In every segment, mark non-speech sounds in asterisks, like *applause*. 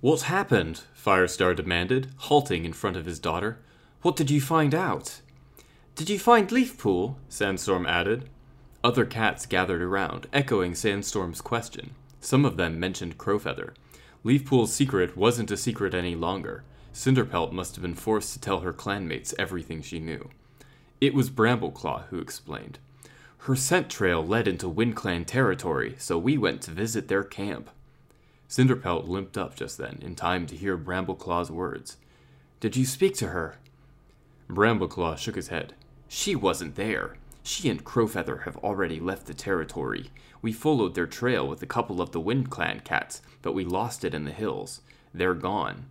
What happened? Firestar demanded, halting in front of his daughter. What did you find out? Did you find Leafpool? Sandstorm added. Other cats gathered around, echoing Sandstorm's question. Some of them mentioned Crowfeather. Leafpool's secret wasn't a secret any longer. Cinderpelt must have been forced to tell her clanmates everything she knew. It was Brambleclaw who explained. Her scent trail led into WindClan territory, so we went to visit their camp. Cinderpelt limped up just then, in time to hear Brambleclaw's words. Did you speak to her? Brambleclaw shook his head. She wasn't there. She and Crowfeather have already left the territory. We followed their trail with a couple of the Wind Clan cats, but we lost it in the hills. They're gone.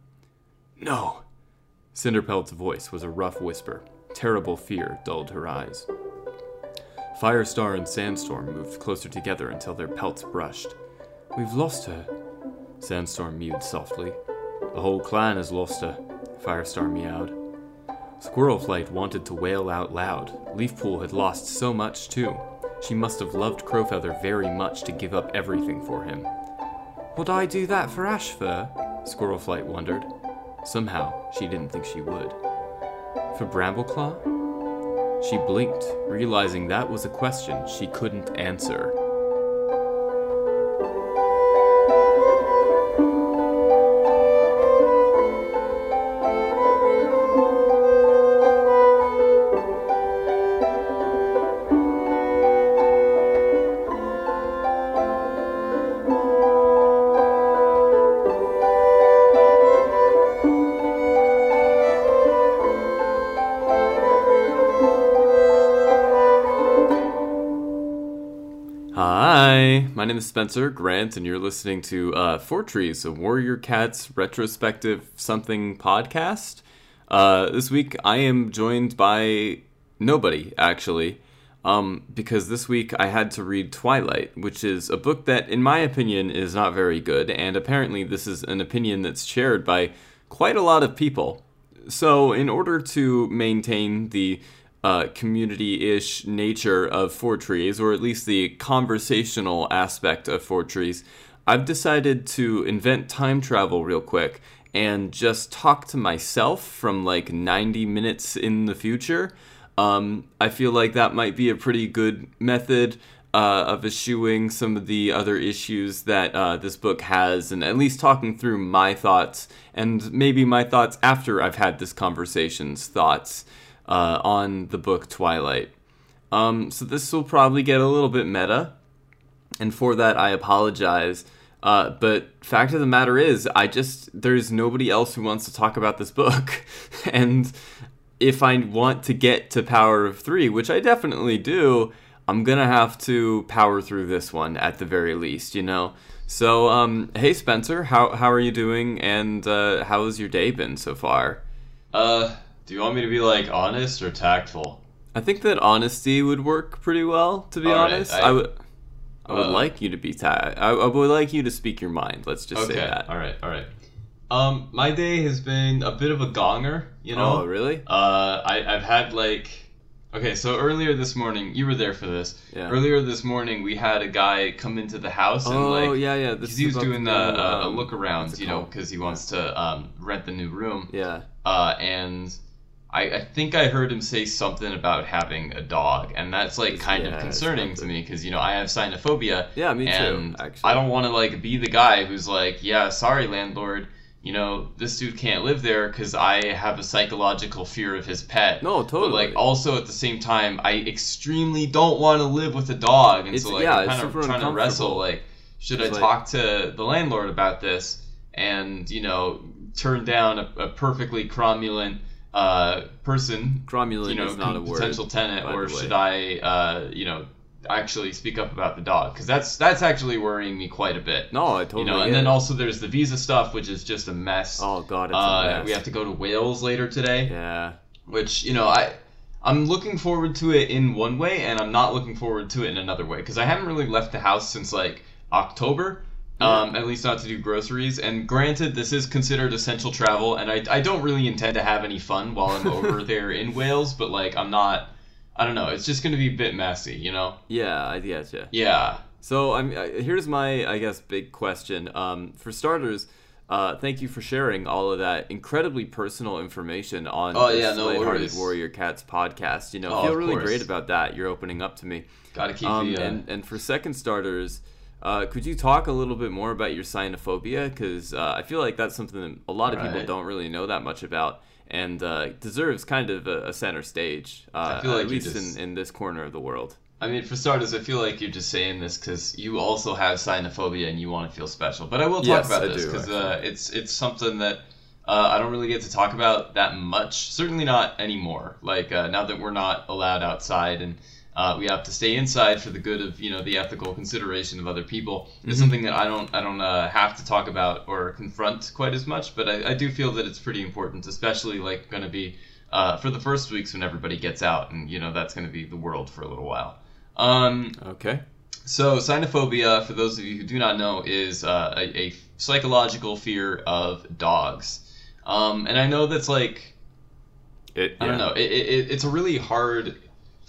No. Cinderpelt's voice was a rough whisper. Terrible fear dulled her eyes. Firestar and Sandstorm moved closer together until their pelts brushed. We've lost her, Sandstorm mewed softly. The whole clan has lost her, Firestar meowed. Squirrelflight wanted to wail out loud. Leafpool had lost so much, too. She must have loved Crowfeather very much to give up everything for him. Would I do that for Ashfur? Squirrelflight wondered. Somehow, she didn't think she would. For Brambleclaw? She blinked, realizing that was a question she couldn't answer. My name is Spencer Grant, and you're listening to uh, Fourtrees, a Warrior Cats retrospective something podcast. Uh, this week, I am joined by nobody, actually, um, because this week I had to read Twilight, which is a book that, in my opinion, is not very good, and apparently, this is an opinion that's shared by quite a lot of people. So, in order to maintain the uh, community-ish nature of Fourtrees, or at least the conversational aspect of Fourtrees, I've decided to invent time travel real quick and just talk to myself from like 90 minutes in the future. Um, I feel like that might be a pretty good method uh, of eschewing some of the other issues that uh, this book has, and at least talking through my thoughts and maybe my thoughts after I've had this conversation's thoughts uh, on the book Twilight. Um, so this will probably get a little bit meta, and for that I apologize. Uh, but fact of the matter is, I just there's nobody else who wants to talk about this book, *laughs* and if I want to get to Power of Three, which I definitely do, I'm gonna have to power through this one at the very least, you know. So, um, hey Spencer, how how are you doing, and uh, how has your day been so far? Uh, do you want me to be like honest or tactful? I think that honesty would work pretty well. To be All right, honest, I- I, would. I would Uh, like you to be ta- I, I would like you to speak your mind. Let's just okay. say that. All right. All right. Um, my day has been a bit of a gonger. You know. Oh, really? Uh, I I've had like. Okay, so earlier this morning, you were there for this. Yeah. Earlier this morning, we had a guy come into the house and Oh, like. yeah, yeah. Because he was doing the a, new, a, a um, look around, you know, because he wants to um, rent the new room. Yeah. uh, and I, I think I heard him say something about having a dog, and that's like kind yeah, of concerning to me because you know I have cynophobia. Yeah, me too, and actually. I don't want to like be the guy who's like, yeah, sorry, landlord, you know this dude can't live there because I have a psychological fear of his pet. No, But totally. like also at the same time, I extremely don't want to live with a dog, and It's- so like yeah, I'm kind of trying to wrestle like, should It's I like- talk to the landlord about this and you know turn down a, a perfectly cromulent uh, person Cromulent you know, is not a word. potential tenant, or should I, uh, you know, actually speak up about the dog? Because that's that's actually worrying me quite a bit. No, I totally. you know, and then it. also there's the visa stuff, which is just a mess. Oh god, it's uh, a mess. we have to go to Wales later today, Yeah. which you know I. I'm looking forward to it in one way, and I'm not looking forward to it in another way because I haven't really left the house since like October, um, at least not to do groceries. And granted, this is considered essential travel, and I, I don't really intend to have any fun while I'm over *laughs* there in Wales, but like I'm not. I don't know. It's just going to be a bit messy, you know. Yeah, I getcha. Yeah. So I'm uh, here's my I guess big question. Um, for starters, Uh, thank you for sharing all of that incredibly personal information on Oh, yeah, no Lighthearted. Warrior Cats podcast. You know, Oh, feel really course. great about that. You're opening up to me. Gotta keep Um, the. Uh, and, and for second starters, uh, could you talk a little bit more about your cynophobia? Because uh, I feel like that's something that a lot of people don't really know that much about and uh, deserves kind of a, a center stage, uh, feel like at least just- in, in this corner of the world. I mean, for starters, I feel like you're just saying this because you also have cynophobia and you want to feel special. But I will talk Yes, about I this because uh, it's it's something that uh, I don't really get to talk about that much. Certainly not anymore. Like uh, now that we're not allowed outside and uh, we have to stay inside for the good of you know the ethical consideration of other people. It's something that I don't I don't uh, have to talk about or confront quite as much. But I, I do feel that it's pretty important, especially like going to be. Uh, for the first weeks when everybody gets out, and you know that's going to be the world for a little while. Um, Okay. so, cynophobia, for those of you who do not know, is uh, a, a psychological fear of dogs. Um, and I know that's like, It, I don't know, it, it, it's a really hard.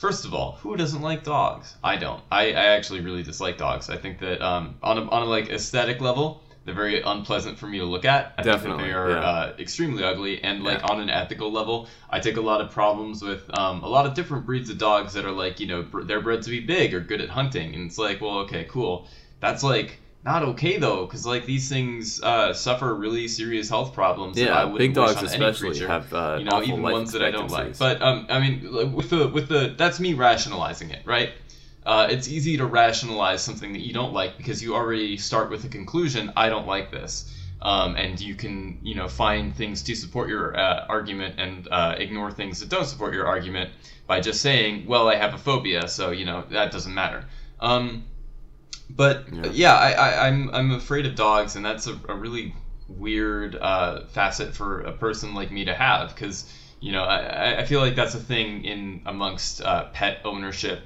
First of all, who doesn't like dogs? I don't. I, I actually really dislike dogs. I think that um, on, a, on a like aesthetic level, they're very unpleasant for me to look at. I think Definitely, that they are yeah. uh, extremely ugly. And like Yeah. on an ethical level, I take a lot of problems with um, a lot of different breeds of dogs that are like, you know, br- they're bred to be big or good at hunting. And it's like, well, okay, cool. That's like not okay though, because like these things uh, suffer really serious health problems. Yeah, big dogs especially creature have uh, you know, even ones that I don't like. But um, I mean, like, with the with the that's me rationalizing it, right? Uh, it's easy to rationalize something that you don't like because you already start with a conclusion. I don't like this, um, and you can you know find things to support your uh, argument and uh, ignore things that don't support your argument by just saying, well, I have a phobia, so you know that doesn't matter. Um, but Yeah. yeah, I, I, I'm I'm afraid of dogs, and that's a, a really weird uh, facet for a person like me to have, because you know I, I- I feel like that's a thing in amongst uh, pet ownership.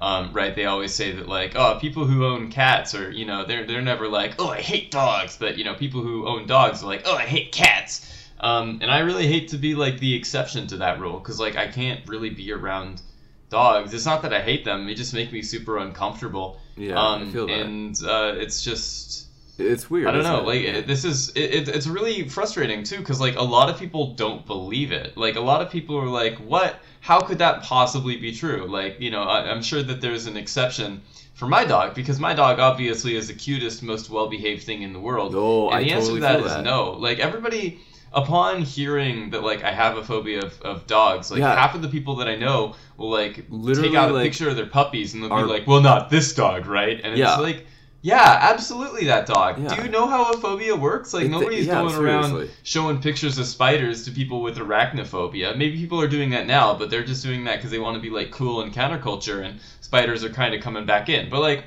Um, right? They always say that like, oh, people who own cats are, you know, they're they're never like, oh, I hate dogs, but you know, people who own dogs are like, oh, I hate cats. Um, and I really hate to be like the exception to that rule, because like I can't really be around dogs. It's not that I hate them; they just make me super uncomfortable. Yeah, um, I feel that. And uh, it's just it's weird. I don't know. it? Like Yeah. it, this is it, it, it's really frustrating too because like a lot of people don't believe it. Like a lot of people are like, "What? How could that possibly be true?" Like you know, I, I'm sure that there's an exception for my dog because my dog obviously is the cutest, most well-behaved thing in the world. Oh, and I the answer totally to that feel that. no. Like everybody. Upon hearing that, like I have a phobia of, of dogs, like Yeah. half of the people that I know will like Literally, take out a like, picture of their puppies and they'll are- be like, "Well, not this dog, right?" And Yeah. it's like, yeah, absolutely that dog. Yeah. Do you know how a phobia works? Like It- nobody's going around showing pictures of spiders to people with arachnophobia. Maybe people are doing that now, but they're just doing that because they want to be like cool in counterculture, and spiders are kind of coming back in. But like,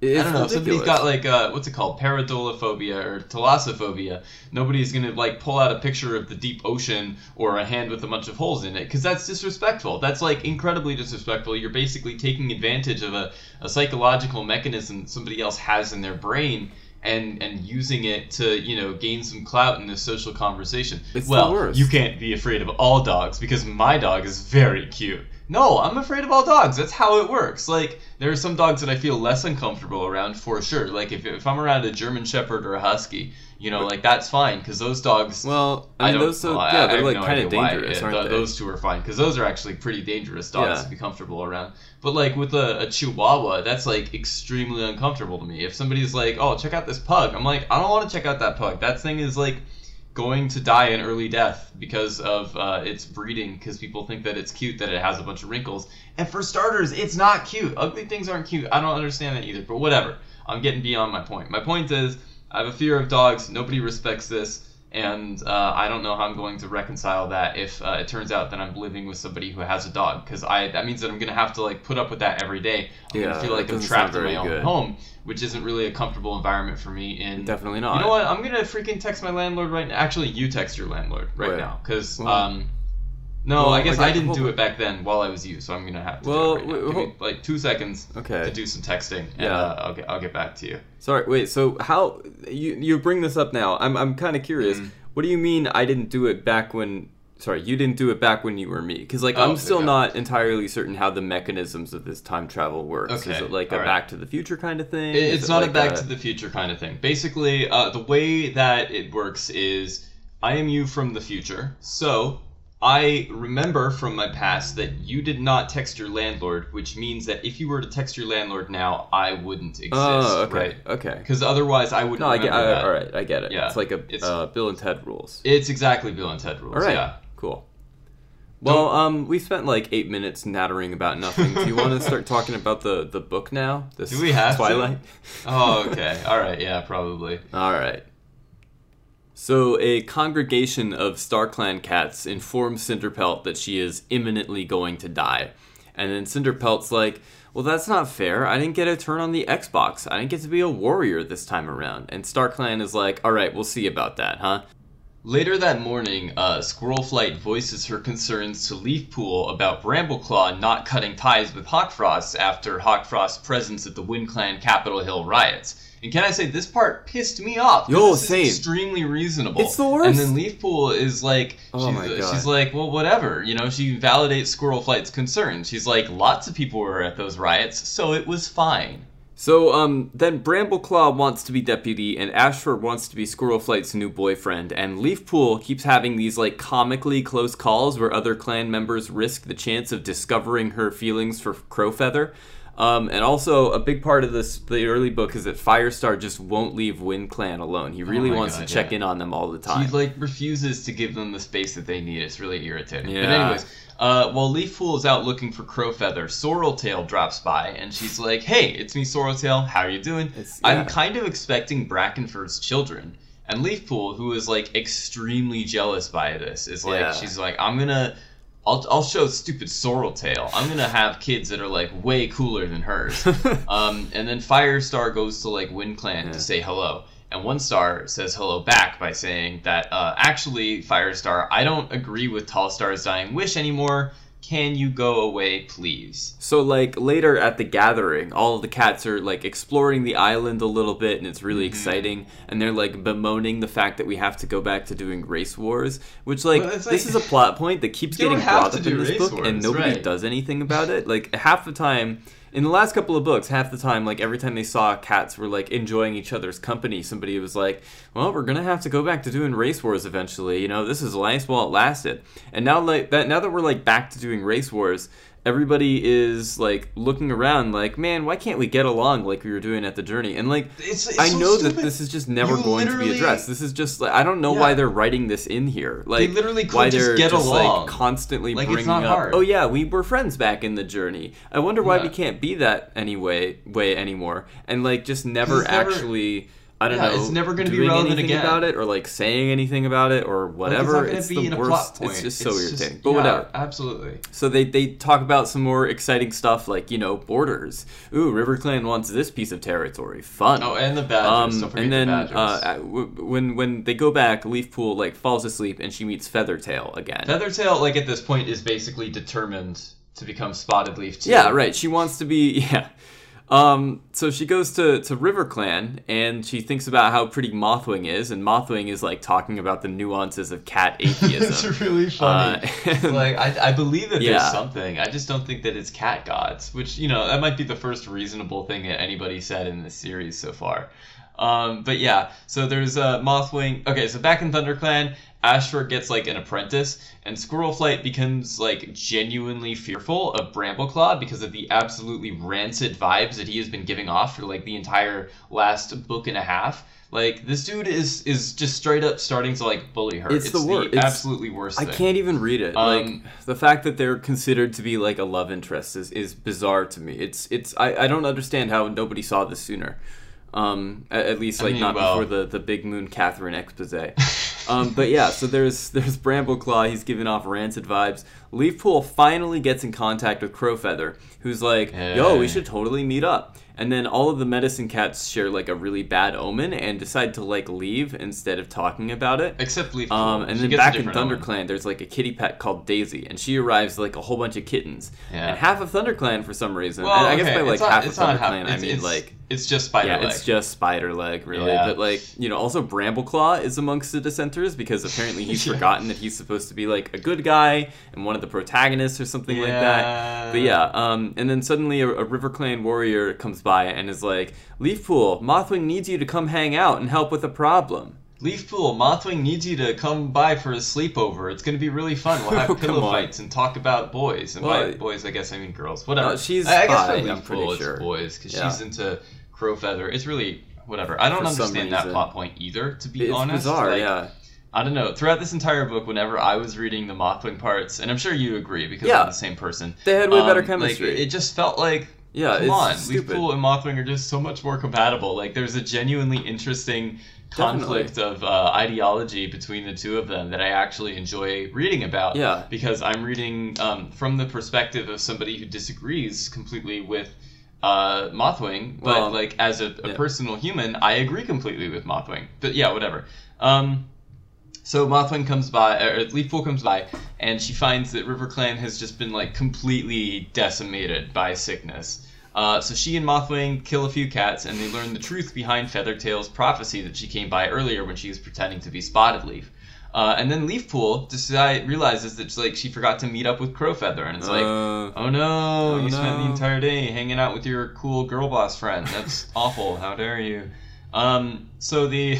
It's I don't know, if somebody's got like uh, what's it called, paradolophobia or thalassophobia. Nobody's gonna like pull out a picture of the deep ocean or a hand with a bunch of holes in it because that's disrespectful. That's like incredibly disrespectful. You're basically taking advantage of a, a psychological mechanism somebody else has in their brain. And, and using it to you know gain some clout in this social conversation. It's well, you can't be afraid of all dogs because my dog is very cute. No, I'm afraid of all dogs. That's how it works. Like, there are some dogs that I feel less uncomfortable around for sure. Like, if, if I'm around a German Shepherd or a Husky, you know, like, that's fine because those dogs. Well, I mean, don't- those so well, yeah, I they're like no kind of why. dangerous, aren't th- they? Those two are fine because those are actually pretty dangerous dogs Yeah. to be comfortable around. But like with a, a Chihuahua, that's like extremely uncomfortable to me. If somebody's like, "Oh, check out this pug," I'm like, "I don't want to check out that pug. That thing is like." Going to die an early death because of uh, its breeding because people think that it's cute that it has a bunch of wrinkles. And for starters it's not cute. Ugly things aren't cute. I don't understand that either but whatever. I'm getting beyond my point. My point is i have a fear of dogs. Nobody respects this and uh, I don't know how I'm going to reconcile that if uh, it turns out that I'm living with somebody who has a dog, because I that means that I'm gonna have to like put up with that every day. I'm Yeah, gonna feel like I'm trapped in my own good. home, which isn't really a comfortable environment for me. And Definitely not. you know what? I'm gonna freaking text my landlord right now. Actually, you text your landlord right now, because um, no, Well, I guess I I, didn't hold do it back then while I was you, so I'm gonna have to. Well, right now. wait, Give me, like two seconds Okay. to do some texting, and Yeah. uh, I'll get I'll get back to you. Sorry, wait. So how you you bring this up now? I'm I'm kind of curious. Mm. What do you mean I didn't do it back when sorry, you didn't do it back when you were me, because like Oh, I'm still not entirely certain how the mechanisms of this time travel works. Is Okay, it like a alright. Back to the Future kind of thing? It- Is it's it not a like Back to the Future kind of thing. Basically, uh, the way that it works is I am you from the future. So I remember from my past that you did not text your landlord, which means that if you were to text your landlord now, I wouldn't exist. Oh, okay, Right? okay. Because otherwise, I wouldn't No, I get. I, that. all right, I get it. Yeah, it's like a it's- uh, Bill and Ted rules. It's exactly Bill and Ted rules. All right, Yeah. cool. Well, um, we spent like eight minutes nattering about nothing. Do you want to start talking about the the book now? This Do we have to? Twilight? Oh, *laughs* okay. All right. Yeah, probably. All right. So, a congregation of StarClan cats informs Cinderpelt that she is imminently going to die. And then Cinderpelt's like, Well, that's not fair. I didn't get a turn on the Xbox. I didn't get to be a warrior this time around. And StarClan is like, Alright, we'll see about that, huh? Later that morning, uh, Squirrelflight voices her concerns to Leafpool about Brambleclaw not cutting ties with Hawkfrost after Hawkfrost's presence at the WindClan Capitol Hill riots. And can I say this part pissed me off? Yo, same. extremely reasonable. It's the worst. And then Leafpool is like, Oh she's, my God. she's like, well, whatever. You know, she validates Squirrelflight's concerns. She's like, lots of people were at those riots, so it was fine. So, um, then Brambleclaw wants to be deputy, and Ashfur wants to be Squirrelflight's new boyfriend, and Leafpool keeps having these, like, comically close calls where other clan members risk the chance of discovering her feelings for Crowfeather. Um, and also, a big part of this, the early book, is that Firestar just won't leave Wind Clan alone. He really Oh wants God, to check yeah. in on them all the time. He like refuses to give them the space that they need. It's really irritating. Yeah. But anyways, uh, while Leafpool is out looking for Crowfeather, Sorreltail drops by and she's like, "Hey, it's me, Sorreltail. How are you doing? Yeah. I'm kind of expecting Brackenfur's children." And Leafpool, who is like extremely jealous by this, is like, she's like, "I'm gonna." I'll, I'll show stupid Sorreltail. I'm gonna have kids that are like way cooler than hers. *laughs* um, and then Firestar goes to like Wind Clan Yeah. to say hello. And one star says hello back by saying that uh, actually, Firestar, I don't agree with Tall Star's dying wish anymore. Can you go away, please? So like later at the gathering, all of the cats are like exploring the island a little bit, and it's really Mm-hmm. exciting. And they're like bemoaning the fact that we have to go back to doing race wars, which like, Well, it's this like- is a plot point that keeps getting brought up in this book, and nobody right. does anything about it. Like half the time. In the last couple of books, half the time, like every time they saw cats were like enjoying each other's company, somebody was like, "Well, we're gonna have to go back to doing race wars eventually." You know, this is nice while it lasted. And now, like that, now that we're like back to doing race wars, everybody is like looking around like man why can't we get along like we were doing at the journey? And like It's, it's i so know that this is just never You going to be addressed. This is just like i don't know why they're writing this in here like literally could why just they're get just along. like constantly Like, bringing up hard. oh yeah we were friends back in the journey. I wonder why we can't be that anyway way anymore. And like just never It's never- actually I don't Yeah, know. it's never gonna be relevant again. about it, or like saying anything about it, or Like, whatever. it's It's, be the worst. It's just so It's irritating. but yeah, whatever. Absolutely. So they, they talk about some more exciting stuff like, you know, borders. Ooh, RiverClan wants this piece of territory. Fun. Oh, and the Badgers. Um, and then the uh, when when they go back, Leafpool like falls asleep and she meets Feathertail again. Feathertail, like at this point, is basically determined to become Spotted Leaf too. yeah, right. She wants to be *laughs* yeah. Um, so she goes to to River Clan and she thinks about how pretty Mothwing is, and Mothwing is like talking about the nuances of cat *laughs* atheism. it's *laughs* really funny. Uh, *laughs* It's like I, I believe that Yeah. there's something. I just don't think that it's cat gods, which you know that might be the first reasonable thing that anybody said in this series so far. Um, but yeah, so there's uh, Mothwing. Okay, so back in ThunderClan, Ashfur gets like an apprentice, and Squirrelflight becomes like genuinely fearful of Brambleclaw because of the absolutely rancid vibes that he has been giving off for like the entire last book and a half. Like this dude is is just straight up starting to like bully her. It's the wor- it's- absolutely worst. I thing. can't even read it. Um, like the fact that they're considered to be like a love interest is, is bizarre to me. It's it's I, I don't understand how nobody saw this sooner. Um, at, at least I like mean, not well- before the the big moon Catherine expose. *laughs* um, but yeah, so there's *laughs* there's Brambleclaw. He's giving off rancid vibes. Leafpool finally gets in contact with Crowfeather, who's like, "Yo, we should totally meet up." And then all of the medicine cats share like a really bad omen and decide to like leave instead of talking about it. Except leave. Um, and She then back in omen. ThunderClan, there's like a kitty pet called Daisy, and she arrives like a whole bunch of kittens. Yeah. And half of ThunderClan for some reason. Well, and I guess okay, by like it's not- half of it's half- ThunderClan, I mean it's- like It's just spider yeah, leg. it's just spider leg, really. Yeah. But like, you know, also Brambleclaw is amongst the dissenters because apparently he's *laughs* Yeah. forgotten that he's supposed to be like a good guy and one of the protagonists or something like that. But yeah, um, and then suddenly a, a River Clan warrior comes by it and is like, Leafpool, Mothwing needs you to come hang out and help with a problem. Leafpool, Mothwing needs you to come by for a sleepover. It's going to be really fun. We'll have *laughs* Oh, pillow fights and talk about boys. And Well, by boys, I guess I mean girls. Whatever. Uh, she's I, I guess for I'm pretty Leafpool, it's sure. boys because Yeah. she's into crow feather. It's really whatever. I don't For understand that plot point either. To be It's honest, bizarre, Like, yeah. I don't know. Throughout this entire book, whenever I was reading the Mothwing parts, and I'm sure you agree because Yeah. we're the same person. They had way better um, chemistry. Like, it just felt like Yeah, come it's on, stupid. And Mothwing are just so much more compatible. Like there's a genuinely interesting conflict of uh, ideology between the two of them that I actually enjoy reading about. Yeah. Because I'm reading um, from the perspective of somebody who disagrees completely with uh, Mothwing, but Well, like as a, a yeah. personal human, I agree completely with Mothwing. But yeah, whatever. Um, so Mothwing comes by, or Leafpool comes by, and she finds that River Clan has just been like completely decimated by sickness. Uh, so she and Mothwing kill a few cats, and they learn the truth behind Feathertail's prophecy that she came by earlier when she was pretending to be Spotted Leaf. Uh, and then Leafpool decide, realizes that like she forgot to meet up with Crowfeather, and it's like, Uh, oh no, oh you spent the entire day hanging out with your cool girl boss friend. That's *laughs* awful. How dare you? Um, so the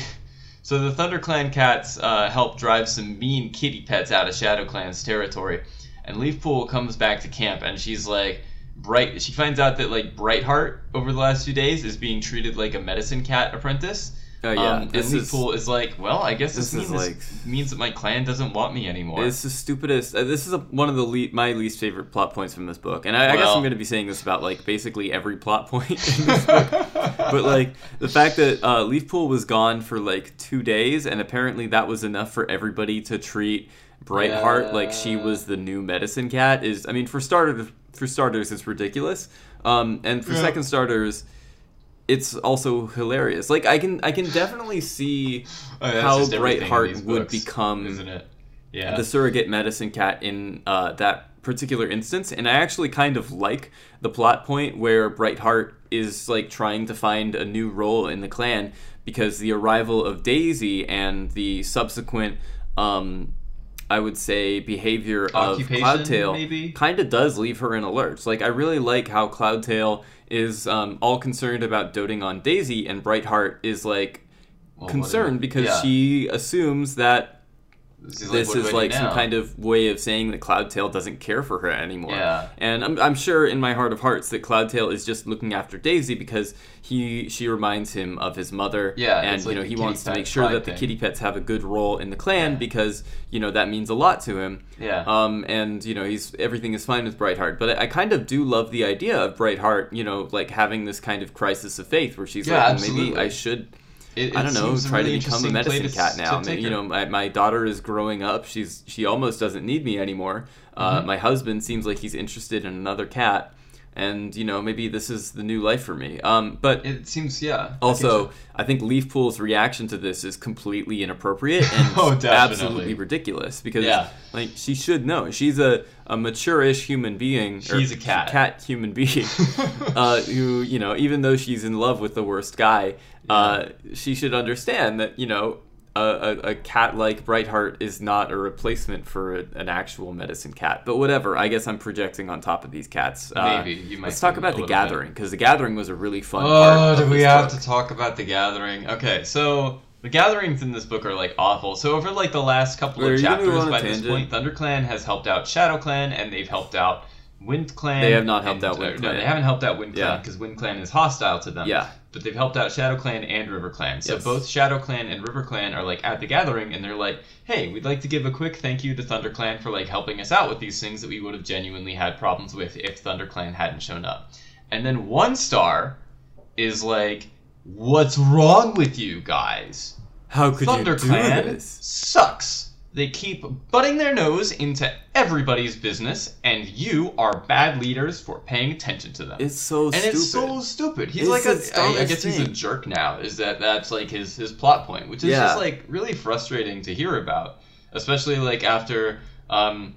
so the Thunder Clan cats uh, help drive some mean kitty pets out of Shadow Clan's territory, and Leafpool comes back to camp, and she's like, bright. She finds out that like Brightheart over the last few days is being treated like a medicine cat apprentice. Oh yeah, um, and this is Leafpool is like, well, I guess this, this means, like- means that my clan doesn't want me anymore. It's the stupidest. Uh, this is a, one of the le- my least favorite plot points from this book, and I, I guess I'm going to be saying this about like basically every plot *laughs* point in this book. *laughs* but like the fact that uh, Leafpool was gone for like two days, and apparently that was enough for everybody to treat Brightheart like she was the new medicine cat is. I mean, for starters, for starters, it's ridiculous. Um, and for Yeah. second starters, it's also hilarious. Like I can I can definitely see Oh, that's how Brightheart would books, become isn't it? Yeah. the surrogate medicine cat in uh, that particular instance, and I actually kind of like the plot point where Brightheart is like trying to find a new role in the clan because the arrival of Daisy and the subsequent, um, I would say, behavior of Occupation, Cloudtail kind of does leave her in alerts. Like I really like how Cloudtail is um, all concerned about doting on Daisy, and Brightheart is like Well, concerned because yeah. she assumes that this what do I is like some kind of way of saying that Cloudtail doesn't care for her anymore. Yeah. And I'm, I'm sure in my heart of hearts that Cloudtail is just looking after Daisy because he she reminds him of his mother. Yeah, And it's you know he wants to make sure that the kitty pets have a good role in the clan Yeah. because you know that means a lot to him. Yeah. Um. And you know he's everything is fine with Brightheart, but I, I kind of do love the idea of Brightheart. You know, like having this kind of crisis of faith where she's Yeah, like, well, maybe I should It- I don't know, try really to become a medicine cat now. to take you know, my, my daughter is growing up. She's she almost doesn't need me anymore. Uh, Mm-hmm. my husband seems like he's interested in another cat, and you know maybe this is the new life for me. Um, but It seems, yeah. I also, so. I think Leafpool's reaction to this is completely inappropriate *laughs* and Oh, absolutely ridiculous because Yeah. like she should know she's a, a mature-ish human being. She's a cat. cat human being *laughs* uh, who you know even though she's in love with the worst guy, uh, she should understand that you know. A, a, a cat like Brightheart is not a replacement for a, an actual medicine cat, but whatever. I guess I'm projecting on top of these cats. Uh, Maybe, you might Let's talk about the gathering because the gathering was a really fun part. Oh, of do we have book. to talk about the gathering? Okay, so the gatherings in this book are like awful. So over like the last couple Wait, of chapters, go on a by this point, ThunderClan has helped out Shadow Clan, and they've helped out Wind Clan. They have not helped and- out Wind uh, No, Clan. they haven't helped out Wind Clan Yeah. because Wind Clan is hostile to them. Yeah. But they've helped out Shadow Clan and River Clan. So Yes. both Shadow Clan and River Clan are like at the gathering, and they're like, "Hey, we'd like to give a quick thank you to Thunder Clan for like helping us out with these things that we would have genuinely had problems with if Thunder Clan hadn't shown up." And then One Star is like, "What's wrong with you guys? How could you do ThunderClan this? sucks. They keep butting their nose into everybody's business, and you are bad leaders for paying attention to them." It's so stupid. and stupid. it's so stupid. He's It's like a, I, I guess he's a jerk now. Is that that's like his his plot point, which is Yeah. just like really frustrating to hear about, especially like after um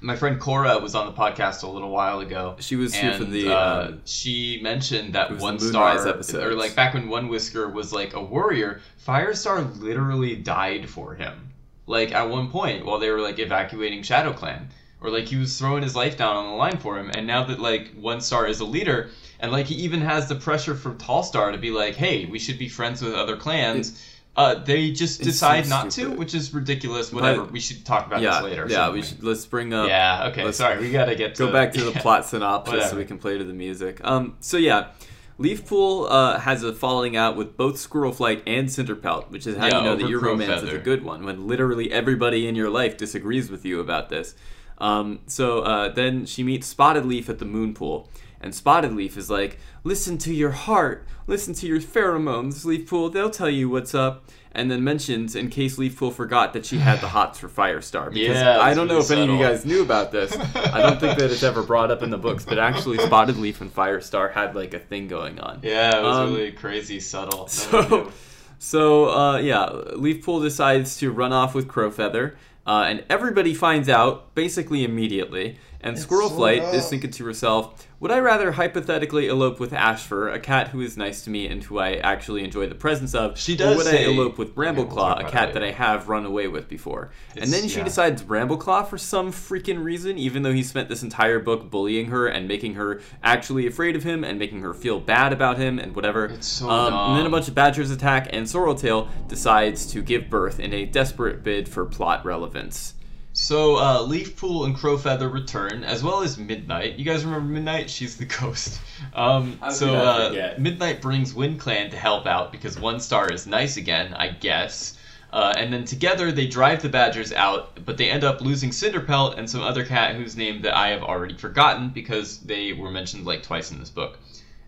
my friend Cora was on the podcast a little while ago. She was here for the. uh, um, she mentioned that one star, episodes. or like back when One Whisker was like a warrior, Firestar literally died for him. Like at one point while they were like evacuating Shadow Clan, or like he was throwing his life down on the line for him. And now that like One Star is a leader, and like he even has the pressure from Tall Star to be like, hey, we should be friends with other clans. uh, they just decide so not to, which is ridiculous. Whatever. But- we should talk about yeah, this later. yeah. We should let's bring up. Yeah. Okay. Sorry, we gotta get to go back to the plot *laughs* synopsis so we can play to the music. Um, so yeah, Leafpool uh, has a falling out with both Squirrelflight and Cinderpelt, which is how Yeah, you know that your romance is a good one when literally everybody in your life disagrees with you about this. Um, so uh, then she meets Spotted Leaf at the moon pool. And Spotted Leaf is like, listen to your heart, listen to your pheromones, Leafpool, they'll tell you what's up. And then mentions, in case Leafpool forgot that she had the hots for Firestar. *sighs* Because Yeah, I don't know if any of you guys knew about this. *laughs* I don't think that it's ever brought up in the books, but actually Spotted Leaf and Firestar had like a thing going on. Yeah, it was Um, really crazy subtle. *laughs* So, so uh, yeah, Leafpool decides to run off with Crowfeather, uh, and everybody finds out basically immediately. And Squirrelflight is thinking to herself, "Would I rather hypothetically elope with Ashfur, a cat who is nice to me and who I actually enjoy the presence of, She or does would I elope with Yeah, we'll Brambleclaw, a cat that I have run away with before?" and then she yeah. decides Brambleclaw for some freaking reason, even though he spent this entire book bullying her and making her actually afraid of him and making her feel bad about him and whatever. It's so um, and then a bunch of badgers attack, and Sorreltail decides to give birth in a desperate bid for plot relevance. So uh, Leafpool and Crowfeather return, as well as Midnight. You guys remember Midnight? She's the *laughs* ghost. Um, so uh. Midnight brings Wind Clan to help out because One Star is nice again, I guess. Uh, and then together they drive the Badgers out, but they end up losing Cinderpelt and some other cat whose name that I have already forgotten because they were mentioned like twice in this book.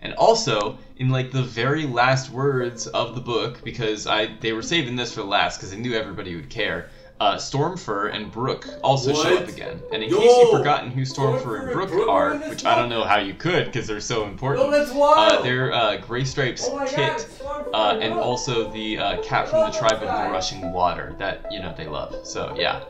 And also, in like the very last words of the book, because I they were saving this for last because they knew everybody would care. Uh, Stormfur and Brook also show up again. And in Yo! case you've forgotten who Stormfur Stormfur and Brook Brook are, are in this which I don't know how you could because they're so important. No! Uh, they're uh, Gray Stripes Oh God, Kit, uh, and and also the uh, cat from the tribe of the rushing water that you know they love. So yeah.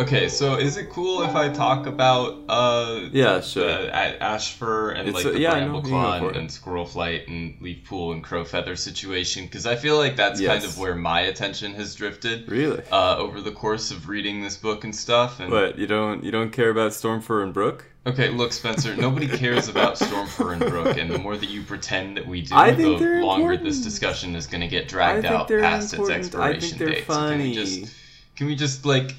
Okay, so is it cool if I talk about uh Yeah, sure. uh, Ashfur and It's like a- the yeah, I know, you go Brambleclaw for and, it. and Squirrelflight and Leafpool and Crowfeather situation? Because I feel like that's kind of where my attention has drifted Really? uh, over the course of reading this book and stuff. And What you don't you don't care about Stormfur and Brook? okay, look, Spencer, nobody *laughs* cares about Stormfur and Brook, and the more that you pretend that we do, I the longer important. this discussion is going to get dragged out past important. its I think expiration they're date. So can we just can we just like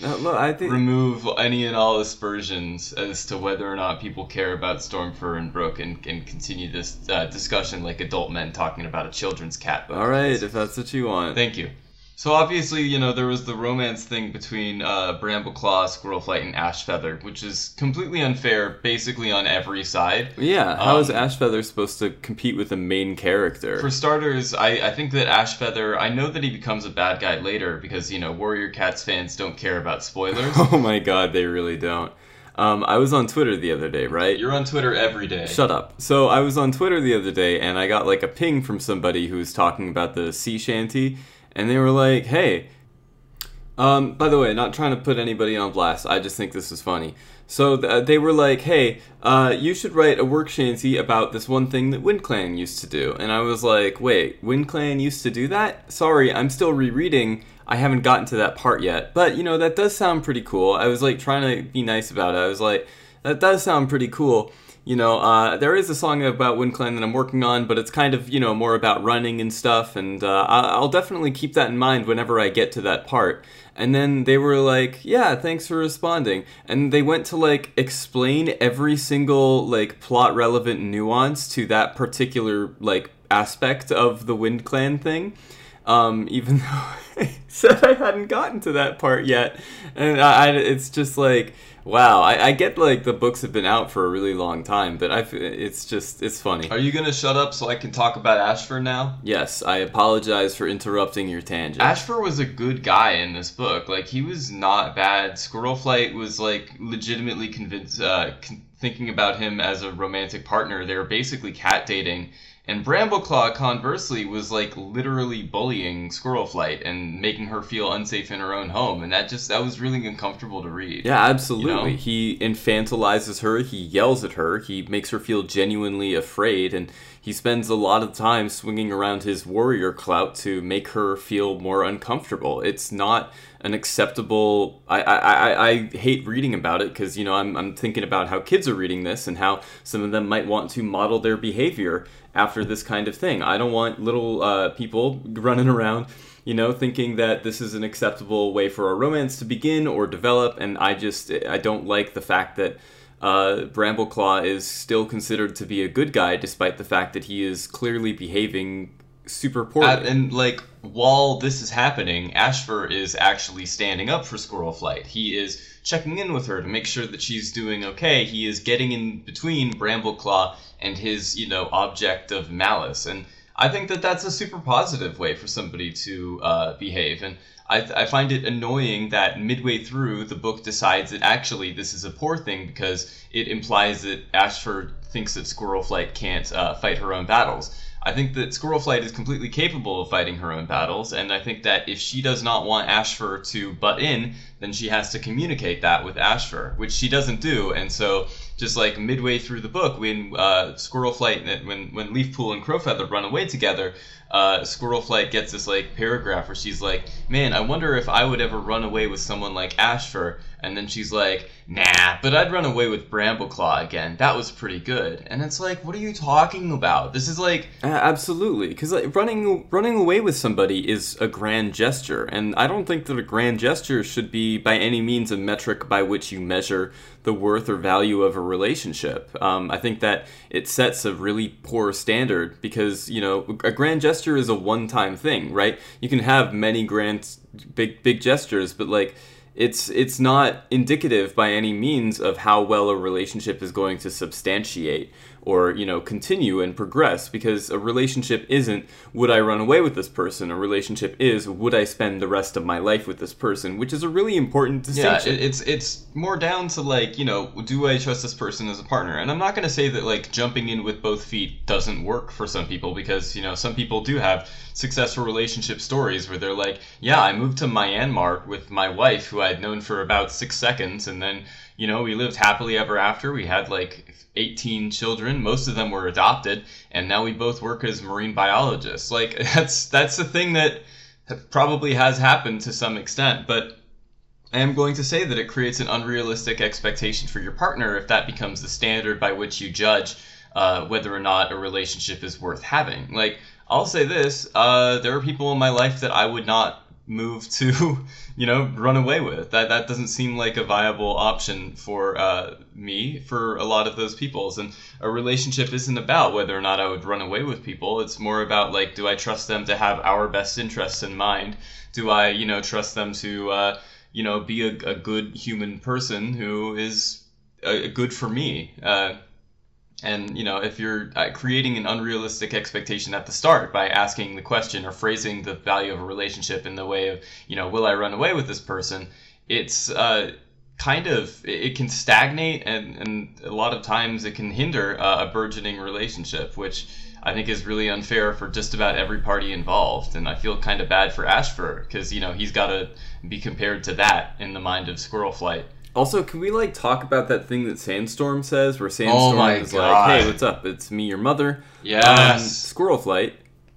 No, look, I think remove any and all aspersions as to whether or not people care about Stormfur and Brook and, and continue this uh, discussion like adult men talking about a children's cat book. all right if that's what you want. Thank you. So obviously, you know, there was the romance thing between uh, Brambleclaw, Squirrelflight, and Ashfeather, which is completely unfair, basically on every side. yeah, how is Um, Ashfeather supposed to compete with the main character? For starters, I, I think that Ashfeather, I know that he becomes a bad guy later because, you know, Warrior Cats fans don't care about spoilers. *laughs* oh my god, they really don't. Um, I was on Twitter the other day, right? You're on Twitter every day. Shut up. So I was on Twitter the other day and I got like a ping from somebody who was talking about the sea shanty and they were like, "Hey, um, by the way, not trying to put anybody on blast. I just think this is funny." So th- they were like, "Hey, uh, you should write a work shanty about this one thing that Wind Clan used to do." And I was like, "Wait, Wind Clan used to do that?" Sorry, I'm still rereading. I haven't gotten to that part yet. But, you know, that does sound pretty cool. I was like trying to be nice about it. I was like, that does sound pretty cool. You know, uh, there is a song about Wind Clan that I'm working on, but it's kind of, you know, more about running and stuff, and uh, I'll definitely keep that in mind whenever I get to that part. And then they were like, yeah, thanks for responding. And they went to, like, explain every single, like, plot relevant nuance to that particular, like, aspect of the Wind Clan thing. Um, even *laughs* though *laughs* said I hadn't gotten to that part yet. And I, I- it's just like, wow, I, I get like the books have been out for a really long time, but I, it's just, it's funny. Are you going to shut up so I can talk about Ashfur now? Yes, I apologize for interrupting your tangent. Ashfur was a good guy in this book. Like he was not bad. Squirrelflight was like legitimately convinced, uh, con- thinking about him as a romantic partner. They were basically cat dating. And Brambleclaw, conversely, was like literally bullying Squirrelflight and making her feel unsafe in her own home, and that just that was really uncomfortable to read. Yeah, absolutely. You know? He infantilizes her, he yells at her, he makes her feel genuinely afraid, and he spends a lot of time swinging around his warrior clout to make her feel more uncomfortable. It's not an acceptable. I I, I, hate reading about it because you know I'm I'm thinking about how kids are reading this and how some of them might want to model their behavior after this kind of thing. I don't want little uh, people running around you know, thinking that this is an acceptable way for a romance to begin or develop, and I just I don't like the fact that uh, Brambleclaw is still considered to be a good guy, despite the fact that he is clearly behaving super poorly. Uh, and like while this is happening, Ashfur is actually standing up for Squirrelflight. He is checking in with her to make sure that she's doing okay. He is getting in between Brambleclaw and his, you know, object of malice. And I think that that's a super positive way for somebody to uh, behave. And I, I find it annoying that midway through the book decides that actually this is a poor thing because it implies that Ashfur thinks that Squirrelflight can't uh, fight her own battles. I think that Squirrelflight is completely capable of fighting her own battles, and I think that if she does not want Ashfur to butt in, then she has to communicate that with Ashfur, which she doesn't do. And so, just like midway through the book, when uh, Squirrelflight, when when Leafpool and Crowfeather run away together, uh, Squirrelflight gets this like paragraph where she's like, "Man, I wonder if I would ever run away with someone like Ashfur." And then she's like, "Nah, but I'd run away with Brambleclaw again. That was pretty good." And it's like, "What are you talking about? This is like Uh, absolutely, because like, running running away with somebody is a grand gesture, and I don't think that a grand gesture should be by any means a metric by which you measure the worth or value of a relationship. Um, I think that it sets a really poor standard because you know a grand gesture is a one time thing, right? You can have many grand big big gestures, but like it's it's not indicative by any means of how well a relationship is going to substantiate or you know continue and progress because a relationship isn't would I run away with this person? A relationship is would I spend the rest of my life with this person? Which is a really important distinction it, it's it's more down to like you know, do I trust this person as a partner? And I'm not gonna say that like jumping in with both feet doesn't work for some people because you know some people do have successful relationship stories where they're like, yeah, I moved to Myanmar with my wife who I'd known for about six seconds, and then you know we lived happily ever after. We had like 18 children, most of them were adopted, and now we both work as marine biologists. Like *laughs* that's that's a thing that probably has happened to some extent, but I am going to say that it creates an unrealistic expectation for your partner if that becomes the standard by which you judge uh, whether or not a relationship is worth having. Like, I'll say this uh, there are people in my life that I would not move to, *laughs* you know, run away with. That, that doesn't seem like a viable option for uh, me, for a lot of those people's. And a relationship isn't about whether or not I would run away with people. It's more about, like, do I trust them to have our best interests in mind? Do I, you know, trust them to, uh, you know, be a, a good human person who is uh, good for me. Uh, and you know, if you're uh, creating an unrealistic expectation at the start by asking the question or phrasing the value of a relationship in the way of, you know, will I run away with this person? It's uh, kind of it can stagnate, and and a lot of times it can hinder uh, a burgeoning relationship, which. I think is really unfair for just about every party involved, and I feel kind of bad for Ashfur because you know he's got to be compared to that in the mind of Squirrel Flight. Also, can we like talk about that thing that Sandstorm says, where Sandstorm Oh is God. like, "Hey, what's up? It's me, your mother." Yes. Um, Squirrel Flight.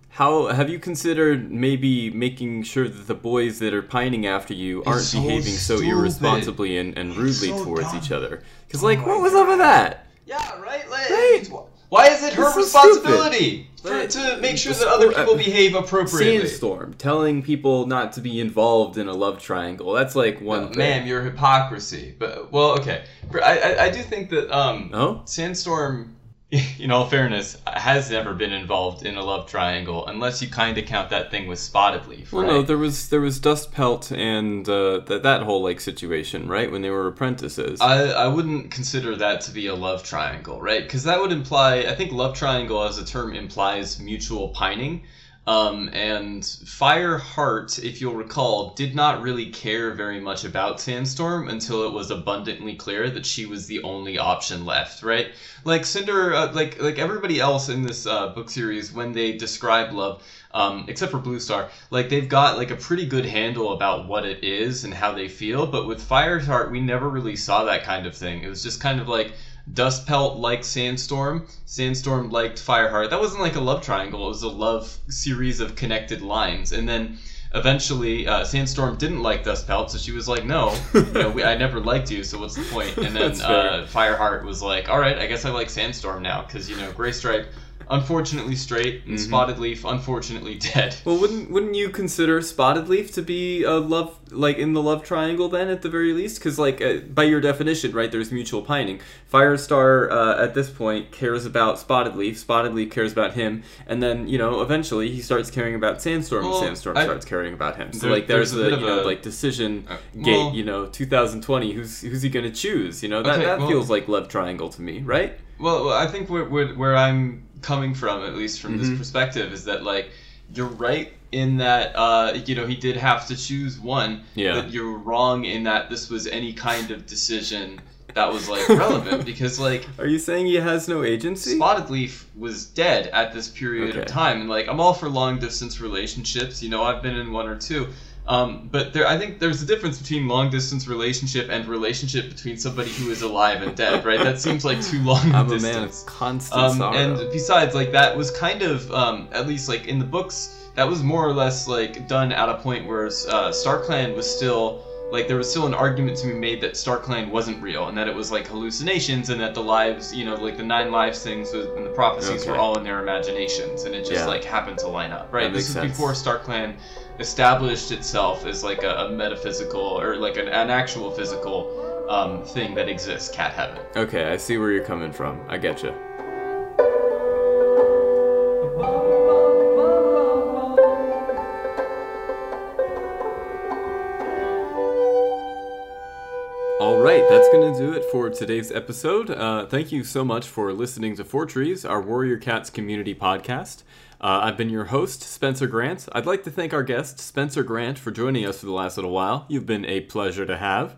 How have you considered maybe making sure that the boys that are pining after you aren't so behaving so irresponsibly and, and rudely so towards dumb. each other? Because Oh like, what was up with that? Yeah, right. Like, Right. Why is it her This stupid. responsibility for, to make sure that other people behave appropriately? Sandstorm telling people not to be involved in a love triangle. That's like one Uh, thing. Ma'am, your hypocrisy. But well, okay. I, I I do think that um Oh? Sandstorm, *laughs* in all fairness, has never been involved in a love triangle unless you kind of count that thing with Spotted Leaf. Well, no, there was there was Dust Pelt and uh, that that whole like situation, right? When they were apprentices. I, I wouldn't consider that to be a love triangle, right? Because that would imply, I think love triangle as a term implies mutual pining. Um, and Fireheart, if you'll recall, did not really care very much about Sandstorm until it was abundantly clear that she was the only option left, right? Like Cinder, uh, like like everybody else in this uh, book series, when they describe love, um, except for Blue Star, like they've got like a pretty good handle about what it is and how they feel. But with Fireheart, we never really saw that kind of thing. It was just kind of like Dustpelt liked Sandstorm. Sandstorm liked Fireheart. That wasn't like a love triangle. It was a love series of connected lines. And then eventually, uh, Sandstorm didn't like Dustpelt, so she was like, "No, you *laughs* know, we, I never liked you. So what's the point?" And *laughs* then uh, Fireheart was like, "All right, I guess I like Sandstorm now because you know Gray Stripe." Unfortunately straight, and Mhm. Spotted Leaf unfortunately dead. Well, wouldn't wouldn't you consider Spotted Leaf to be a love like in the love triangle then at the very least? Because like uh, by your definition, right? There's mutual pining. Firestar uh, at this point cares about Spotted Leaf. Spotted Leaf cares about him, and then you know eventually he starts caring about Sandstorm, Well, and Sandstorm I- starts caring about him. So There- like there's, there's a bit you know a- like decision Uh, gate. well- you know, 2020. Who's who's he gonna choose? You know that Okay, that well- feels like love triangle to me, right? Well, well, I think where, where, where I'm coming from, at least from Mhm. this perspective, is that like you're right in that uh, you know he did have to choose one. Yeah. But you're wrong in that this was any kind of decision that was like relevant *laughs* because like Are you saying he has no agency? Spotted Leaf was dead at this period Okay. of time, and like I'm all for long distance relationships. You know, I've been in one or two. Um, but there, I think there's a difference between long distance relationship and relationship between somebody who is alive and dead, right? That seems like too long I'm a distance. man of constant Um, sorrow. and besides, like that was kind of, um, at least like in the books, that was more or less like done at a point where uh, StarClan was still like there was still an argument to be made that StarClan wasn't real and that it was like hallucinations and that the lives, you know, like the nine lives things was, and the prophecies were all in their imaginations and it just Yeah. like happened to line up, right? That This is sense. before StarClan established itself as like a, a metaphysical or like an, an actual physical um, thing that exists, Cat Heaven. Okay, I see where you're coming from. I get you. Right, that's going to do it for today's episode. Uh, thank you so much for listening to Fourtrees, our Warrior Cats community podcast. Uh, I've been your host, Spencer Grant. I'd like to thank our guest, Spencer Grant, for joining us for the last little while. You've been a pleasure to have.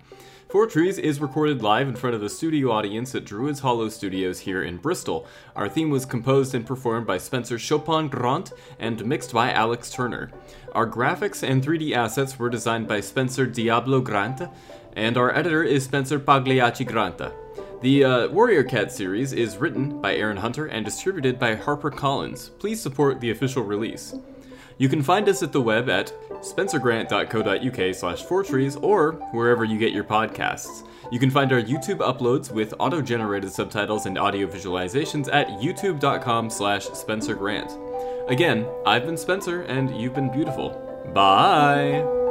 Fourtrees is recorded live in front of a studio audience at Druids Hollow Studios here in Bristol. Our theme was composed and performed by Spencer Chopin Grant and mixed by Alex Turner. Our graphics and 3D assets were designed by Spencer Diablo Grant, and our editor is Spencer Pagliacci Granta. The uh, Warrior Cat series is written by Erin Hunter and distributed by HarperCollins. Please support the official release. You can find us at the web at spencergrant.co.uk slash fourtrees or wherever you get your podcasts. You can find our YouTube uploads with auto-generated subtitles and audio visualizations at youtube.com slash spencergrant. Again, I've been Spencer and you've been beautiful. Bye!